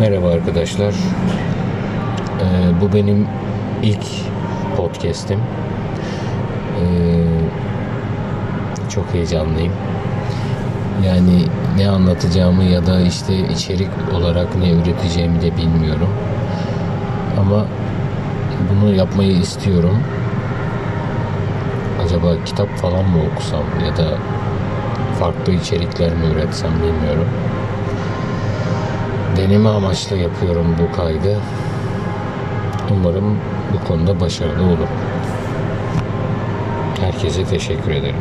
Merhaba arkadaşlar. Ee, bu benim ilk podcast'im. Ee, çok heyecanlıyım. Yani ne anlatacağımı ya da işte içerik olarak ne üreteceğimi de bilmiyorum. Ama bunu yapmayı istiyorum. Acaba kitap falan mı okusam ya da farklı içerikler mi üretsem bilmiyorum. Deneme amaçlı yapıyorum bu kaydı. Umarım bu konuda başarılı olurum. Herkese teşekkür ederim.